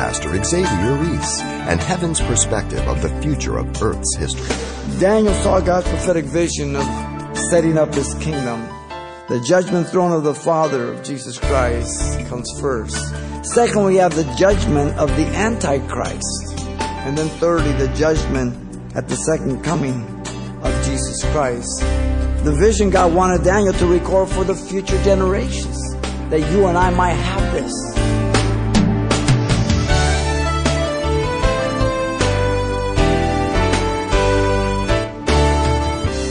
Pastor Xavier Reese and heaven's perspective of the future of Earth's history. Daniel saw God's prophetic vision of setting up his kingdom. The judgment throne of the Father of Jesus Christ comes first. Second, we have the judgment of the Antichrist. And then thirdly, the judgment at the second coming of Jesus Christ. The vision God wanted Daniel to record for the future generations, that you and I might have this.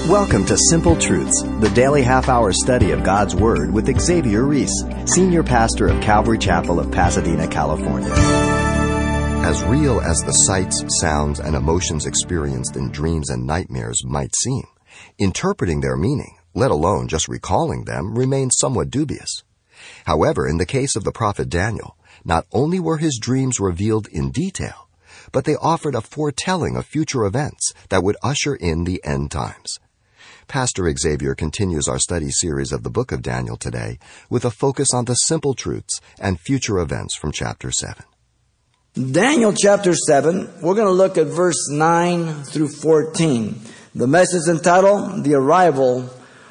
Welcome to Simple Truths, the daily half hour study of God's Word with Xavier Reese, Senior Pastor of Calvary Chapel of Pasadena, California. As real as the sights, sounds, and emotions experienced in dreams and nightmares might seem, interpreting their meaning, let alone just recalling them, remains somewhat dubious. However, in the case of the prophet Daniel, not only were his dreams revealed in detail, but they offered a foretelling of future events that would usher in the end times. Pastor Xavier continues our study series of the book of Daniel today with a focus on the simple truths and future events from chapter 7. Daniel chapter 7, we're going to look at verse 9 through 14. The message entitled, The Arrival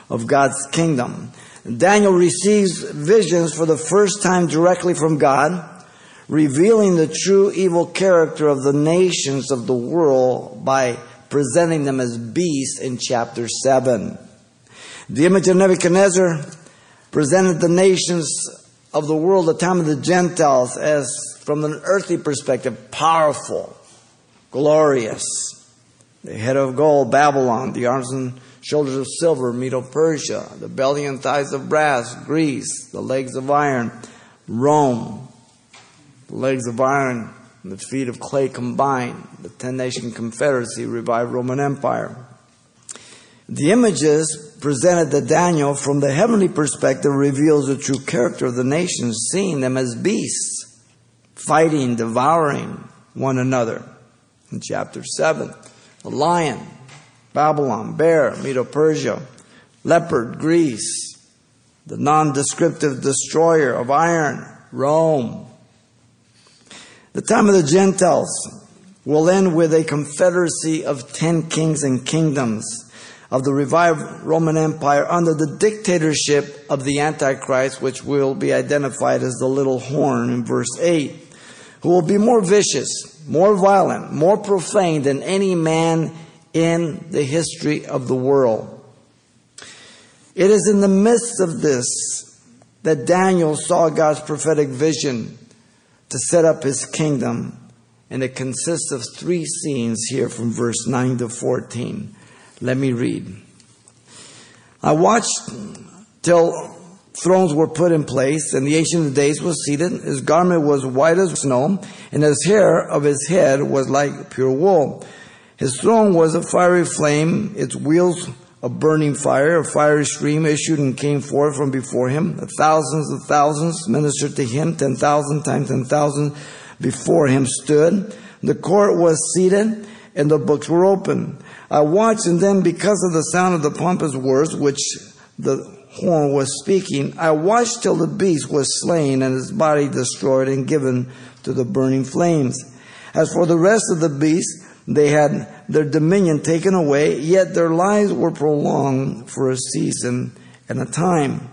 of God's Kingdom. Daniel receives visions for the first time directly from God, revealing the true evil character of the nations of the world by presenting them as beasts in chapter 7. The image of Nebuchadnezzar presented the nations of the world, the time of the Gentiles, as from an earthly perspective, powerful, glorious. The head of gold, Babylon, the arms and shoulders of silver, Medo Persia, the belly and thighs of brass, Greece, the legs of iron, Rome, the legs of iron, and the feet of clay combined, the ten nation confederacy, revived Roman Empire. The images presented to Daniel from the heavenly perspective reveals the true character of the nations, seeing them as beasts, fighting, devouring one another. In chapter 7, the lion, Babylon, bear, Medo Persia, leopard, Greece, the non-descriptive destroyer of iron, Rome, the time of the Gentiles will end with a confederacy of ten kings and kingdoms of the revived Roman Empire under the dictatorship of the Antichrist, which will be identified as the little horn in verse 8, who will be more vicious, more violent, more profane than any man in the history of the world. It is in the midst of this that Daniel saw God's prophetic vision to set up his kingdom. And it consists of three scenes here from verse 9 to 14. Let me read. I watched till thrones were put in place, and the Ancient of Days was seated. His garment was white as snow, and his hair of his head was like pure wool. His throne was a fiery flame, its wheels a burning fire, a fiery stream issued and came forth from before him. Thousands of thousands ministered to him, ten thousand times ten thousand before him stood. The court was seated and the books were open. I watched and then because of the sound of the pompous words which the horn was speaking, I watched till the beast was slain and his body destroyed and given to the burning flames. As for the rest of the beasts, they had their dominion taken away, yet their lives were prolonged for a season and a time.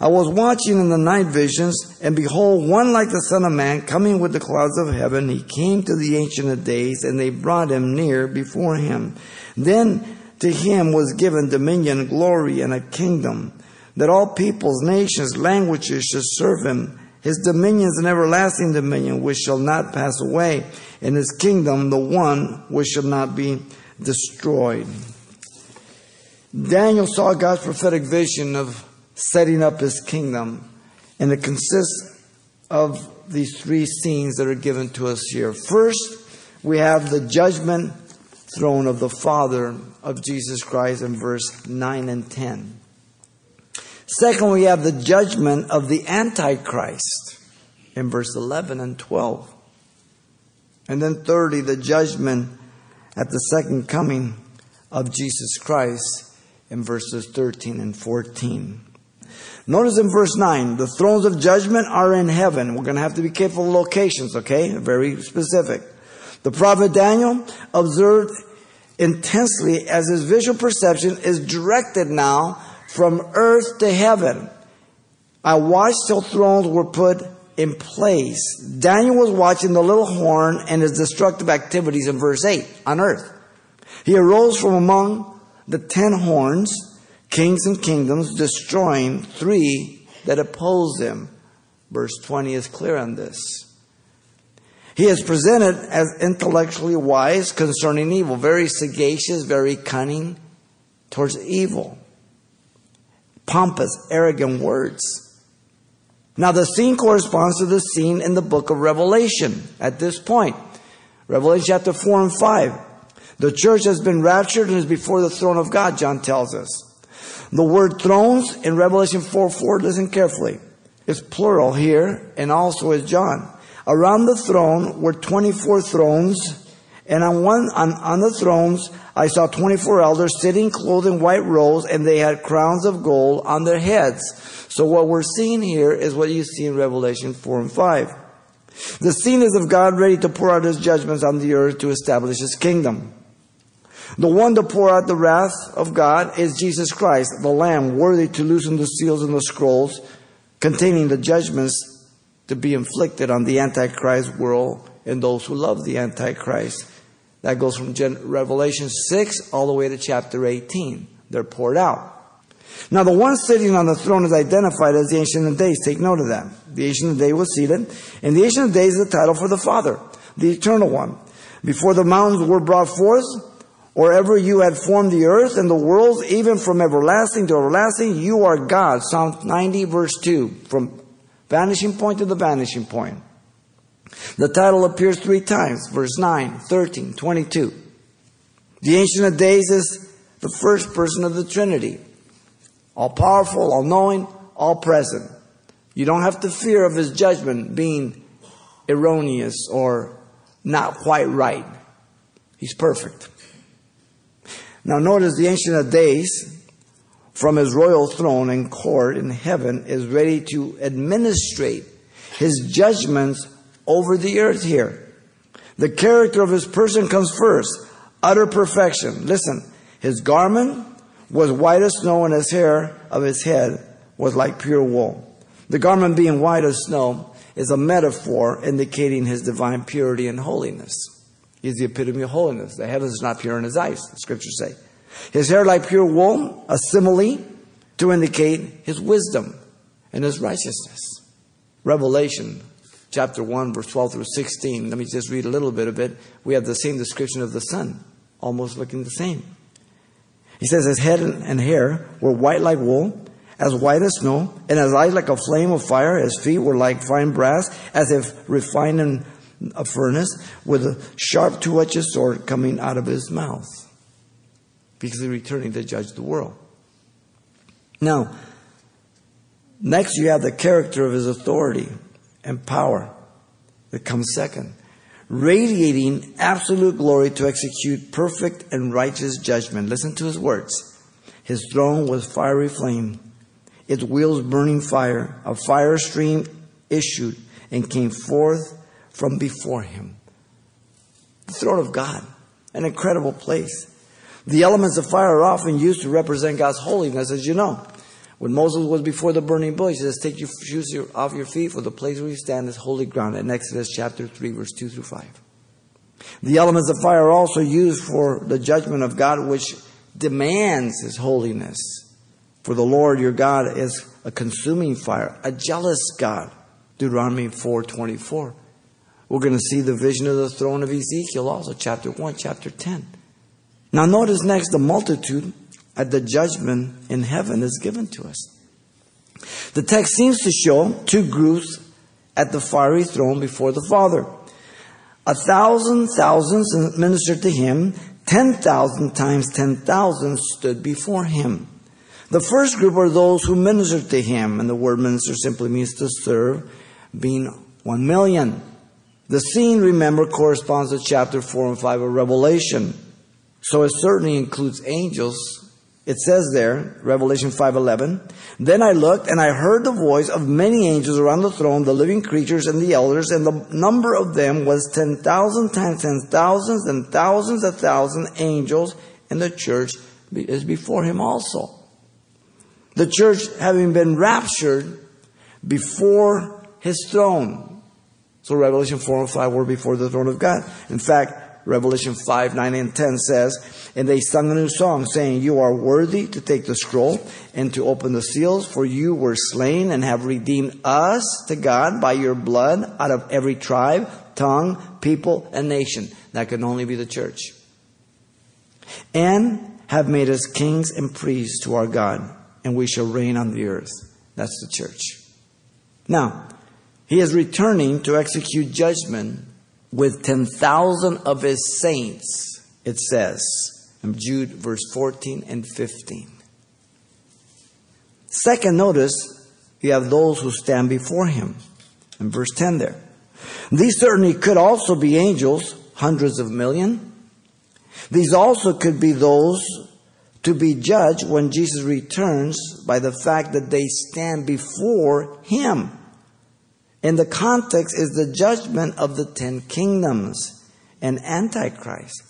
I was watching in the night visions, and behold, one like the Son of Man coming with the clouds of heaven. He came to the Ancient of Days, and they brought him near before him. Then to him was given dominion, glory, and a kingdom, that all peoples, nations, languages should serve him. His dominion is an everlasting dominion which shall not pass away and his kingdom the one which shall not be destroyed. Daniel saw God's prophetic vision of setting up his kingdom, and it consists of these three scenes that are given to us here. First, we have the judgment throne of the Father of Jesus Christ in verse 9 and 10. Second, we have the judgment of the Antichrist in verse 11 and 12. And then thirdly, the judgment at the second coming of Jesus Christ in verses 13 and 14. Notice in verse 9, the thrones of judgment are in heaven. We're going to have to be careful of locations, okay? Very specific. The prophet Daniel observed intensely as his visual perception is directed now from earth to heaven. I watched till thrones were put in place. Daniel was watching the little horn and his destructive activities in verse 8 on earth. He arose from among the ten horns, kings and kingdoms, destroying three that opposed him. Verse 20 is clear on this. He is presented as intellectually wise concerning evil, very sagacious, very cunning towards evil. Pompous, arrogant words. Now, the scene corresponds to the scene in the book of Revelation at this point. Revelation chapter 4 and 5. The church has been raptured and is before the throne of God, John tells us. The word thrones in Revelation 4 4, listen carefully. It's plural here and also is John. Around the throne were 24 thrones, and on one, on, on the thrones, I saw 24 elders sitting clothed in white robes, and they had crowns of gold on their heads. So what we're seeing here is what you see in Revelation 4 and 5. The scene is of God ready to pour out his judgments on the earth to establish his kingdom. The one to pour out the wrath of God is Jesus Christ, the Lamb, worthy to loosen the seals and the scrolls containing the judgments to be inflicted on the Antichrist world and those who love the Antichrist. That goes from Revelation 6 all the way to chapter 18. They're poured out. Now, the one sitting on the throne is identified as the Ancient of Days. Take note of that. The Ancient of Days was seated, and the Ancient of Days is the title for the Father, the Eternal One. Before the mountains were brought forth, or ever you had formed the earth and the worlds, even from everlasting to everlasting, you are God. Psalm 90, verse 2. From Vanishing point to the vanishing point. The title appears three times, verse 9, 13, 22. The Ancient of Days is the first person of the Trinity. All powerful, all knowing, all present. You don't have to fear of his judgment being erroneous or not quite right. He's perfect. Now notice the Ancient of Days from his royal throne and court in heaven is ready to administrate his judgments over the earth here. The character of his person comes first. Utter perfection. Listen, his garment was white as snow and his hair of his head was like pure wool. The garment being white as snow is a metaphor indicating his divine purity and holiness. He's the epitome of holiness. The heavens is not pure in his eyes, the scriptures say. His hair like pure wool, a simile to indicate his wisdom and his righteousness. Revelation chapter 1, verse 12 through 16. Let me just read a little bit of it. We have the same description of the Son, almost looking the same. He says, His head and hair were white like wool, as white as snow, and his eyes like a flame of fire. His feet were like fine brass, as if refined in a furnace, with a sharp two edged sword coming out of his mouth because he's returning to judge the world. Now, next you have the character of his authority and power that comes second, radiating absolute glory to execute perfect and righteous judgment. Listen to his words. His throne was fiery flame, its wheels burning fire. A fire stream issued and came forth from before him. The throne of God, an incredible place. The elements of fire are often used to represent God's holiness, as you know. When Moses was before the burning bush, he says, Take your shoes off your feet, for the place where you stand is holy ground, in Exodus chapter 3, verse 2 through 5. The elements of fire are also used for the judgment of God, which demands his holiness. For the Lord your God is a consuming fire, a jealous God. Deuteronomy 4:24. We're going to see the vision of the throne of Ezekiel also, chapter 1, chapter 10. Now, notice next the multitude at the judgment in heaven is given to us. The text seems to show two groups at the fiery throne before the Father. A thousand thousands ministered to him, ten thousand times ten thousand stood before him. The first group are those who ministered to him, and the word minister simply means to serve, being one million. The scene, remember, corresponds to chapter 4 and 5 of Revelation. So it certainly includes angels It says there, Revelation 5:11, "Then I looked and I heard the voice of many angels around the throne, the living creatures and the elders, and the number of them was 10,000 times 10,000s and thousands of thousand angels, and the church is before him also." The church having been raptured before his throne. So Revelation 4 and 5 were before the throne of God. In fact, Revelation 5, 9, and 10 says, And they sung a new song, saying, You are worthy to take the scroll and to open the seals, for you were slain and have redeemed us to God by your blood out of every tribe, tongue, people, and nation. That can only be the church. And have made us kings and priests to our God, and we shall reign on the earth. That's the church. Now, he is returning to execute judgment with 10,000 of his saints, it says in Jude verse 14 and 15. Second, notice you have those who stand before him in verse 10 there. These certainly could also be angels, hundreds of million. These also could be those to be judged when Jesus returns by the fact that they stand before him. And the context is the judgment of the ten kingdoms and Antichrist.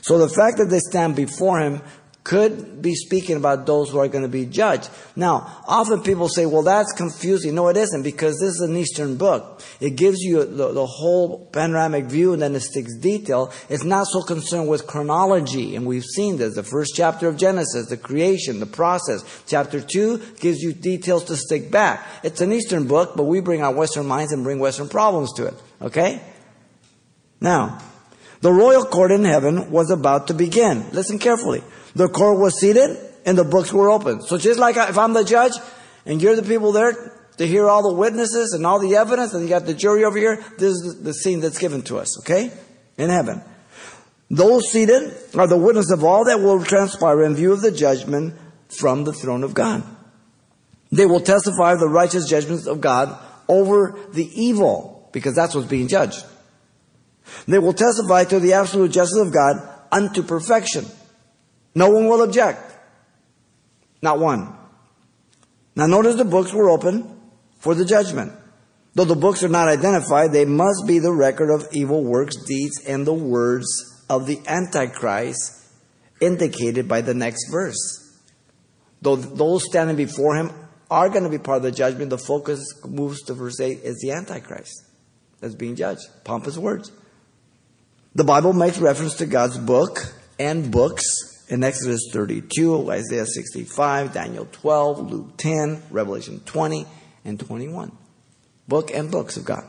So the fact that they stand before him could be speaking about those who are going to be judged. Now, often people say, well, that's confusing. No, it isn't because this is an Eastern book. It gives you the, the, whole panoramic view and then it sticks detail. It's not so concerned with chronology. And we've seen this. The first chapter of Genesis, the creation, the process. Chapter 2 gives you details to stick back. It's an Eastern book, but we bring our Western minds and bring Western problems to it. Okay? Now, the royal court in heaven was about to begin. Listen carefully. The court was seated and the books were open. So just like if I'm the judge and you're the people there to hear all the witnesses and all the evidence and you got the jury over here, this is the scene that's given to us, okay? In heaven. Those seated are the witness of all that will transpire in view of the judgment from the throne of God. They will testify of the righteous judgments of God over the evil, because that's what's being judged. They will testify to the absolute justice of God unto perfection. No one will object. Not one. Now notice the books were open for the judgment. Though the books are not identified, they must be the record of evil works, deeds, and the words of the Antichrist indicated by the next verse. Though those standing before him are going to be part of the judgment, the focus moves to verse 8 is the Antichrist that's being judged. Pompous words. The Bible makes reference to God's book and books in Exodus 32, Isaiah 65, Daniel 12, Luke 10, Revelation 20, and 21. Book and books of God.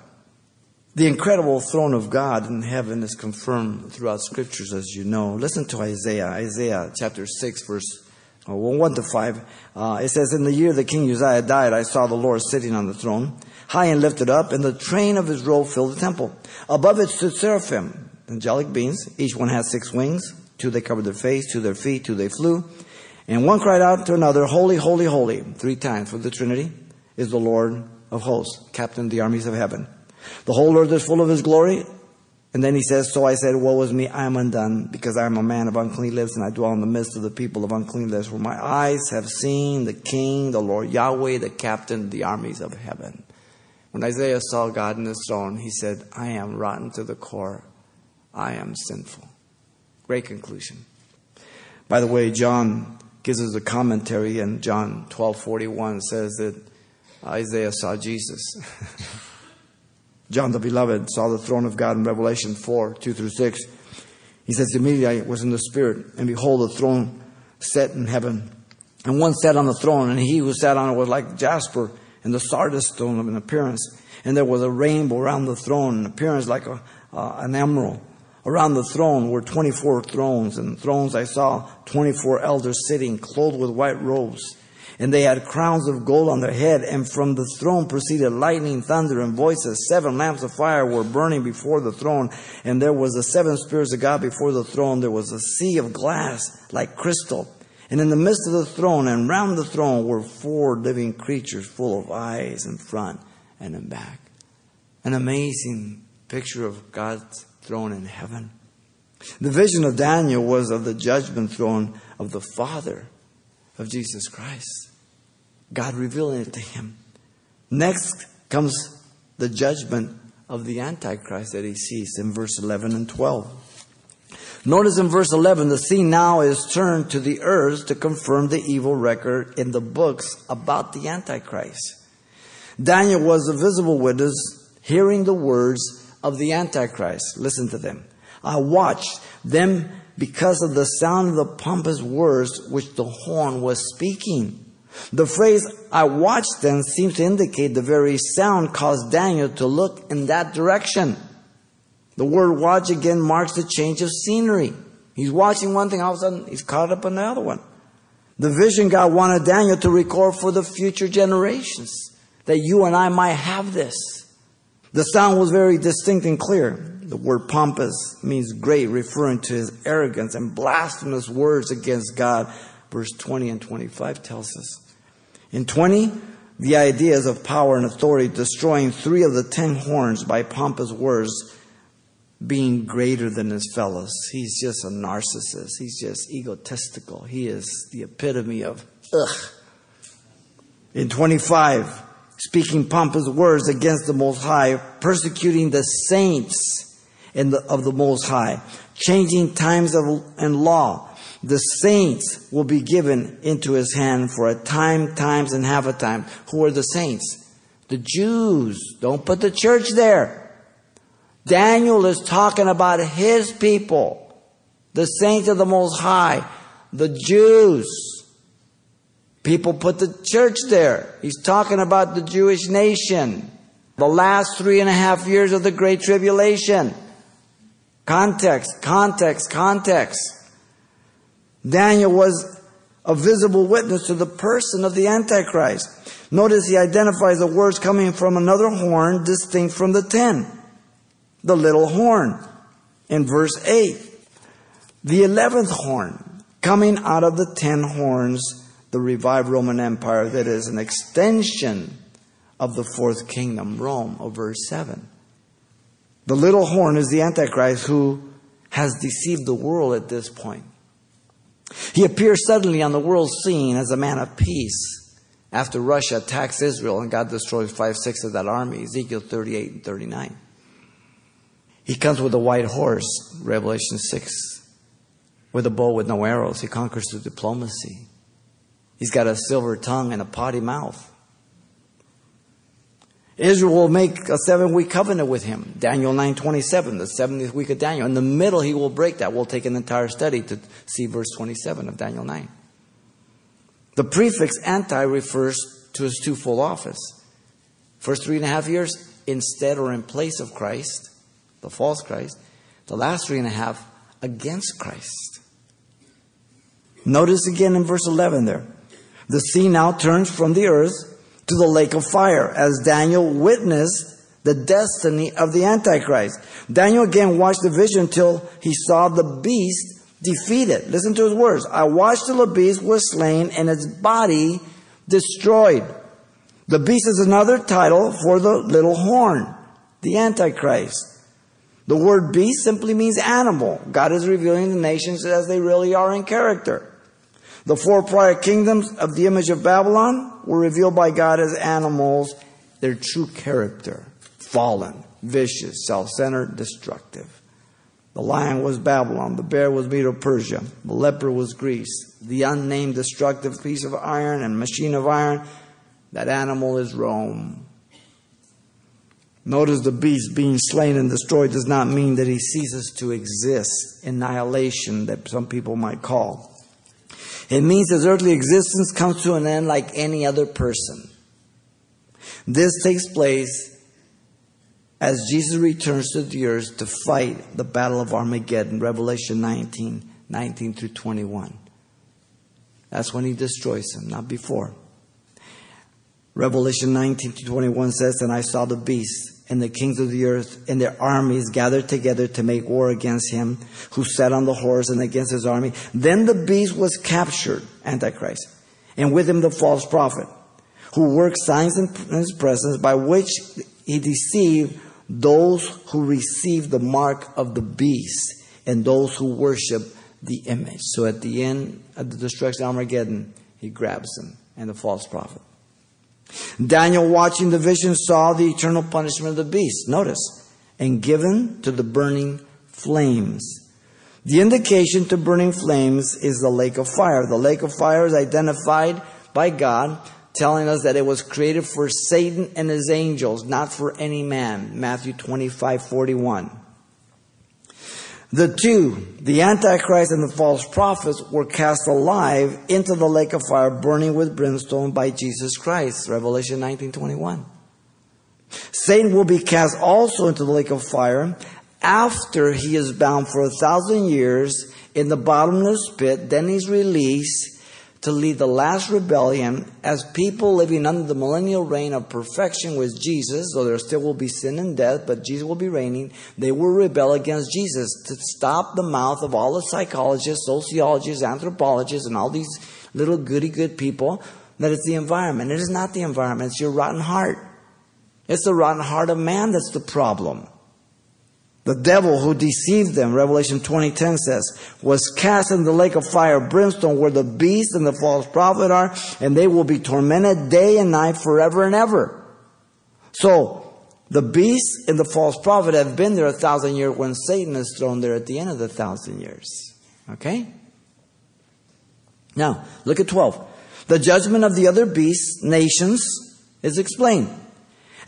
The incredible throne of God in heaven is confirmed throughout scriptures, as you know. Listen to Isaiah, Isaiah chapter 6, verse uh, 1 to 5. Uh, it says, In the year that King Uzziah died, I saw the Lord sitting on the throne, high and lifted up, and the train of his robe filled the temple. Above it stood seraphim, angelic beings. Each one had six wings. Two they covered their face, two their feet, two they flew. And one cried out to another, Holy, holy, holy, three times for the Trinity is the Lord of hosts, captain of the armies of heaven. The whole earth is full of his glory. And then he says, So I said, Woe is me, I am undone, because I am a man of unclean lips, and I dwell in the midst of the people of unclean lips, where my eyes have seen the King, the Lord Yahweh, the captain of the armies of heaven. When Isaiah saw God in his throne, he said, I am rotten to the core. I am sinful. Great conclusion. By the way, John gives us a commentary in John 12:41 says that Isaiah saw Jesus. John the beloved saw the throne of God in Revelation 4, 2 through 6. He says, Immediately I was in the Spirit, and behold, the throne set in heaven. And one sat on the throne, and he who sat on it was like jasper and the sardius stone of an appearance. And there was a rainbow around the throne, an appearance like a, uh, an emerald. Around the throne were 24 thrones, and thrones I saw 24 elders sitting, clothed with white robes. And they had crowns of gold on their head, and from the throne proceeded lightning, thunder, and voices. Seven lamps of fire were burning before the throne, and there was the seven spirits of God before the throne. There was a sea of glass like crystal. And in the midst of the throne and round the throne were four living creatures full of eyes in front and in back. An amazing picture of God's throne in heaven. The vision of Daniel was of the judgment throne of the Father of Jesus Christ. God revealing it to him. Next comes the judgment of the Antichrist that he sees in verse 11 and 12. Notice in verse 11, the scene now is turned to the earth to confirm the evil record in the books about the Antichrist. Daniel was a visible witness hearing the words of the Antichrist. Listen to them. I watched them because of the sound of the pompous words which the horn was speaking. The phrase, I watched them, seems to indicate the very sound caused Daniel to look in that direction. The word watch again marks the change of scenery. He's watching one thing, all of a sudden he's caught up in the other one. The vision God wanted Daniel to record for the future generations, that you and I might have this. The sound was very distinct and clear. The word pompous means great, referring to his arrogance and blasphemous words against God. Verse 20 and 25 tells us. In 20, the ideas of power and authority, destroying three of the ten horns by pompous words, being greater than his fellows. He's just a narcissist. He's just egotistical. He is the epitome of ugh. In 25, speaking pompous words against the Most High, persecuting the saints the, of the Most High, changing times of, and law. The saints will be given into his hand for a time, times, and half a time. Who are the saints? The Jews. Don't put the church there. Daniel is talking about his people, the saints of the Most High, the Jews. People put the church there. He's talking about the Jewish nation, the last three and a half years of the Great Tribulation. Context, context, context. Daniel was a visible witness to the person of the Antichrist. Notice he identifies the words coming from another horn distinct from the ten the little horn in verse 8. The eleventh horn coming out of the ten horns, the revived Roman Empire that is an extension of the fourth kingdom, Rome, of verse 7. The little horn is the Antichrist who has deceived the world at this point. He appears suddenly on the world scene as a man of peace after Russia attacks Israel and God destroys five sixths of that army, Ezekiel 38 and 39. He comes with a white horse, Revelation 6, with a bow with no arrows. He conquers through diplomacy. He's got a silver tongue and a potty mouth. Israel will make a seven week covenant with him. Daniel 9:27, the 70th week of Daniel. In the middle, he will break that. We'll take an entire study to see verse 27 of Daniel 9. The prefix anti refers to his twofold office. First three and a half years, instead or in place of Christ the false Christ, the last three and a half against Christ. Notice again in verse 11 there. The sea now turns from the earth to the lake of fire as Daniel witnessed the destiny of the Antichrist. Daniel again watched the vision until he saw the beast defeated. Listen to his words. I watched till the beast was slain and its body destroyed. The beast is another title for the little horn, the Antichrist. The word beast simply means animal. God is revealing the nations as they really are in character. The four prior kingdoms of the image of Babylon were revealed by God as animals, their true character fallen, vicious, self centered, destructive. The lion was Babylon, the bear was Medo Persia, the leper was Greece, the unnamed destructive piece of iron and machine of iron, that animal is Rome. Notice the beast being slain and destroyed does not mean that he ceases to exist, annihilation that some people might call. It means his earthly existence comes to an end like any other person. This takes place as Jesus returns to the earth to fight the battle of Armageddon, Revelation 19, 19 through 21. That's when he destroys them, not before. Revelation 19 to 21 says, And I saw the beast and the kings of the earth and their armies gathered together to make war against him who sat on the horse and against his army. Then the beast was captured, Antichrist, and with him the false prophet, who worked signs in his presence by which he deceived those who received the mark of the beast and those who worship the image. So at the end of the destruction of Armageddon, he grabs them and the false prophet. Daniel, watching the vision, saw the eternal punishment of the beast. Notice, and given to the burning flames. The indication to burning flames is the lake of fire. The lake of fire is identified by God, telling us that it was created for Satan and his angels, not for any man. Matthew 25, 41. The two, the Antichrist and the false prophets, were cast alive into the lake of fire burning with brimstone by Jesus Christ. Revelation 19:21. Satan will be cast also into the lake of fire after he is bound for a thousand years in the bottomless pit. Then he's released to lead the last rebellion as people living under the millennial reign of perfection with Jesus, though there still will be sin and death, but Jesus will be reigning, they will rebel against Jesus to stop the mouth of all the psychologists, sociologists, anthropologists, and all these little goody good people that it's the environment. It is not the environment, it's your rotten heart. It's the rotten heart of man that's the problem. The devil who deceived them, Revelation 20:10 says, was cast in the lake of fire, brimstone, where the beast and the false prophet are, and they will be tormented day and night forever and ever. So, the beast and the false prophet have been there a thousand years when Satan is thrown there at the end of the thousand years. Okay? Now, look at 12. The judgment of the other beasts, nations, is explained.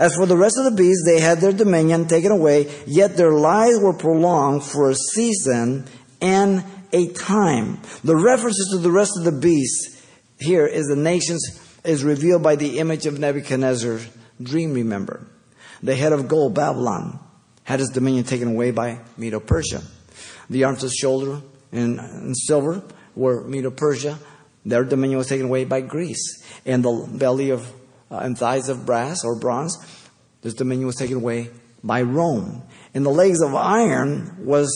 As for the rest of the beasts, they had their dominion taken away, yet their lives were prolonged for a season and a time. The references to the rest of the beasts here is the nations is revealed by the image of Nebuchadnezzar's dream, remember. The head of gold, Babylon, had his dominion taken away by Medo Persia. The arms of shoulder and, and silver were Medo Persia. Their dominion was taken away by Greece. And the belly of Uh, and thighs of brass or bronze. This dominion was taken away by Rome. And the legs of iron was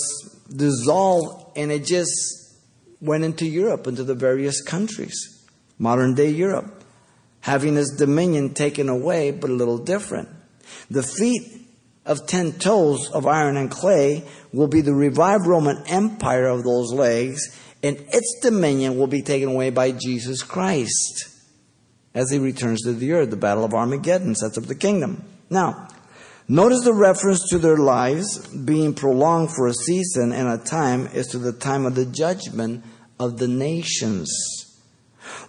dissolved and it just went into Europe, into the various countries, modern day Europe, having its dominion taken away, but a little different. The feet of ten toes of iron and clay will be the revived Roman Empire of those legs, and its dominion will be taken away by Jesus Christ as he returns to the earth. The Battle of Armageddon sets up the kingdom. Now, notice the reference to their lives being prolonged for a season and a time is to the time of the judgment of the nations.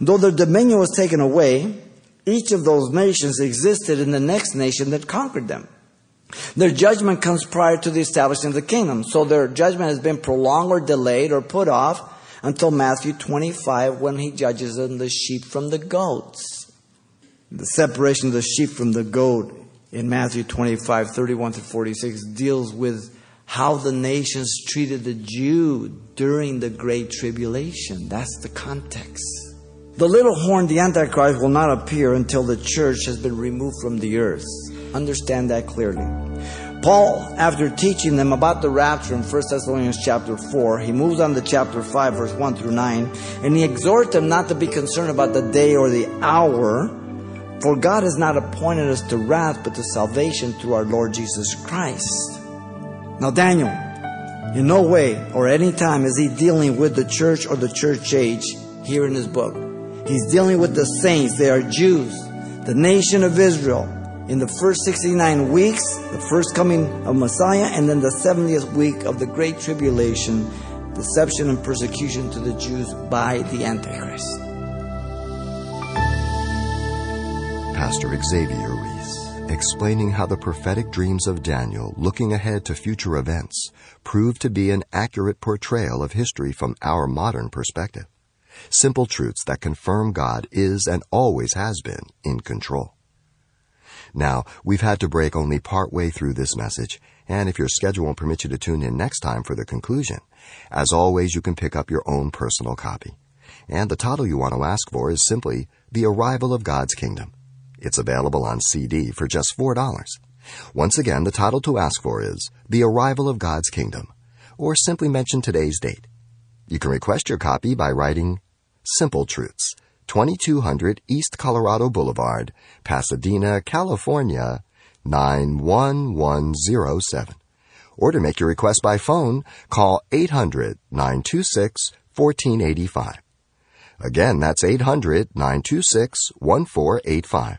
Though their dominion was taken away, each of those nations existed in the next nation that conquered them. Their judgment comes prior to the establishment of the kingdom. So their judgment has been prolonged or delayed or put off until Matthew 25 when he judges them the sheep from the goats. The separation of the sheep from the goat in Matthew 25, 31 to 46 deals with how the nations treated the Jew during the Great Tribulation. That's the context. The little horn, the Antichrist, will not appear until the church has been removed from the earth. Understand that clearly. Paul, after teaching them about the rapture in 1 Thessalonians chapter 4, he moves on to chapter 5, verse 1 through 9, and he exhorts them not to be concerned about the day or the hour for God has not appointed us to wrath, but to salvation through our Lord Jesus Christ. Now, Daniel, in no way or any time is he dealing with the church or the church age here in his book. He's dealing with the saints. They are Jews, the nation of Israel. In the first 69 weeks, the first coming of Messiah, and then the 70th week of the Great Tribulation, deception and persecution to the Jews by the Antichrist. Pastor Xavier Reese, explaining how the prophetic dreams of Daniel, looking ahead to future events, proved to be an accurate portrayal of history from our modern perspective. Simple truths that confirm God is and always has been in control. Now, we've had to break only part way through this message, and if your schedule won't permit you to tune in next time for the conclusion, as always, you can pick up your own personal copy. And the title you want to ask for is simply The Arrival of God's Kingdom. It's available on CD for just $4. Once again, the title to ask for is The Arrival of God's Kingdom, or simply mention today's date. You can request your copy by writing Simple Truths, 2200 East Colorado Boulevard, Pasadena, California, 91107. Or to make your request by phone, call 800-926-1485. Again, that's 800-926-1485.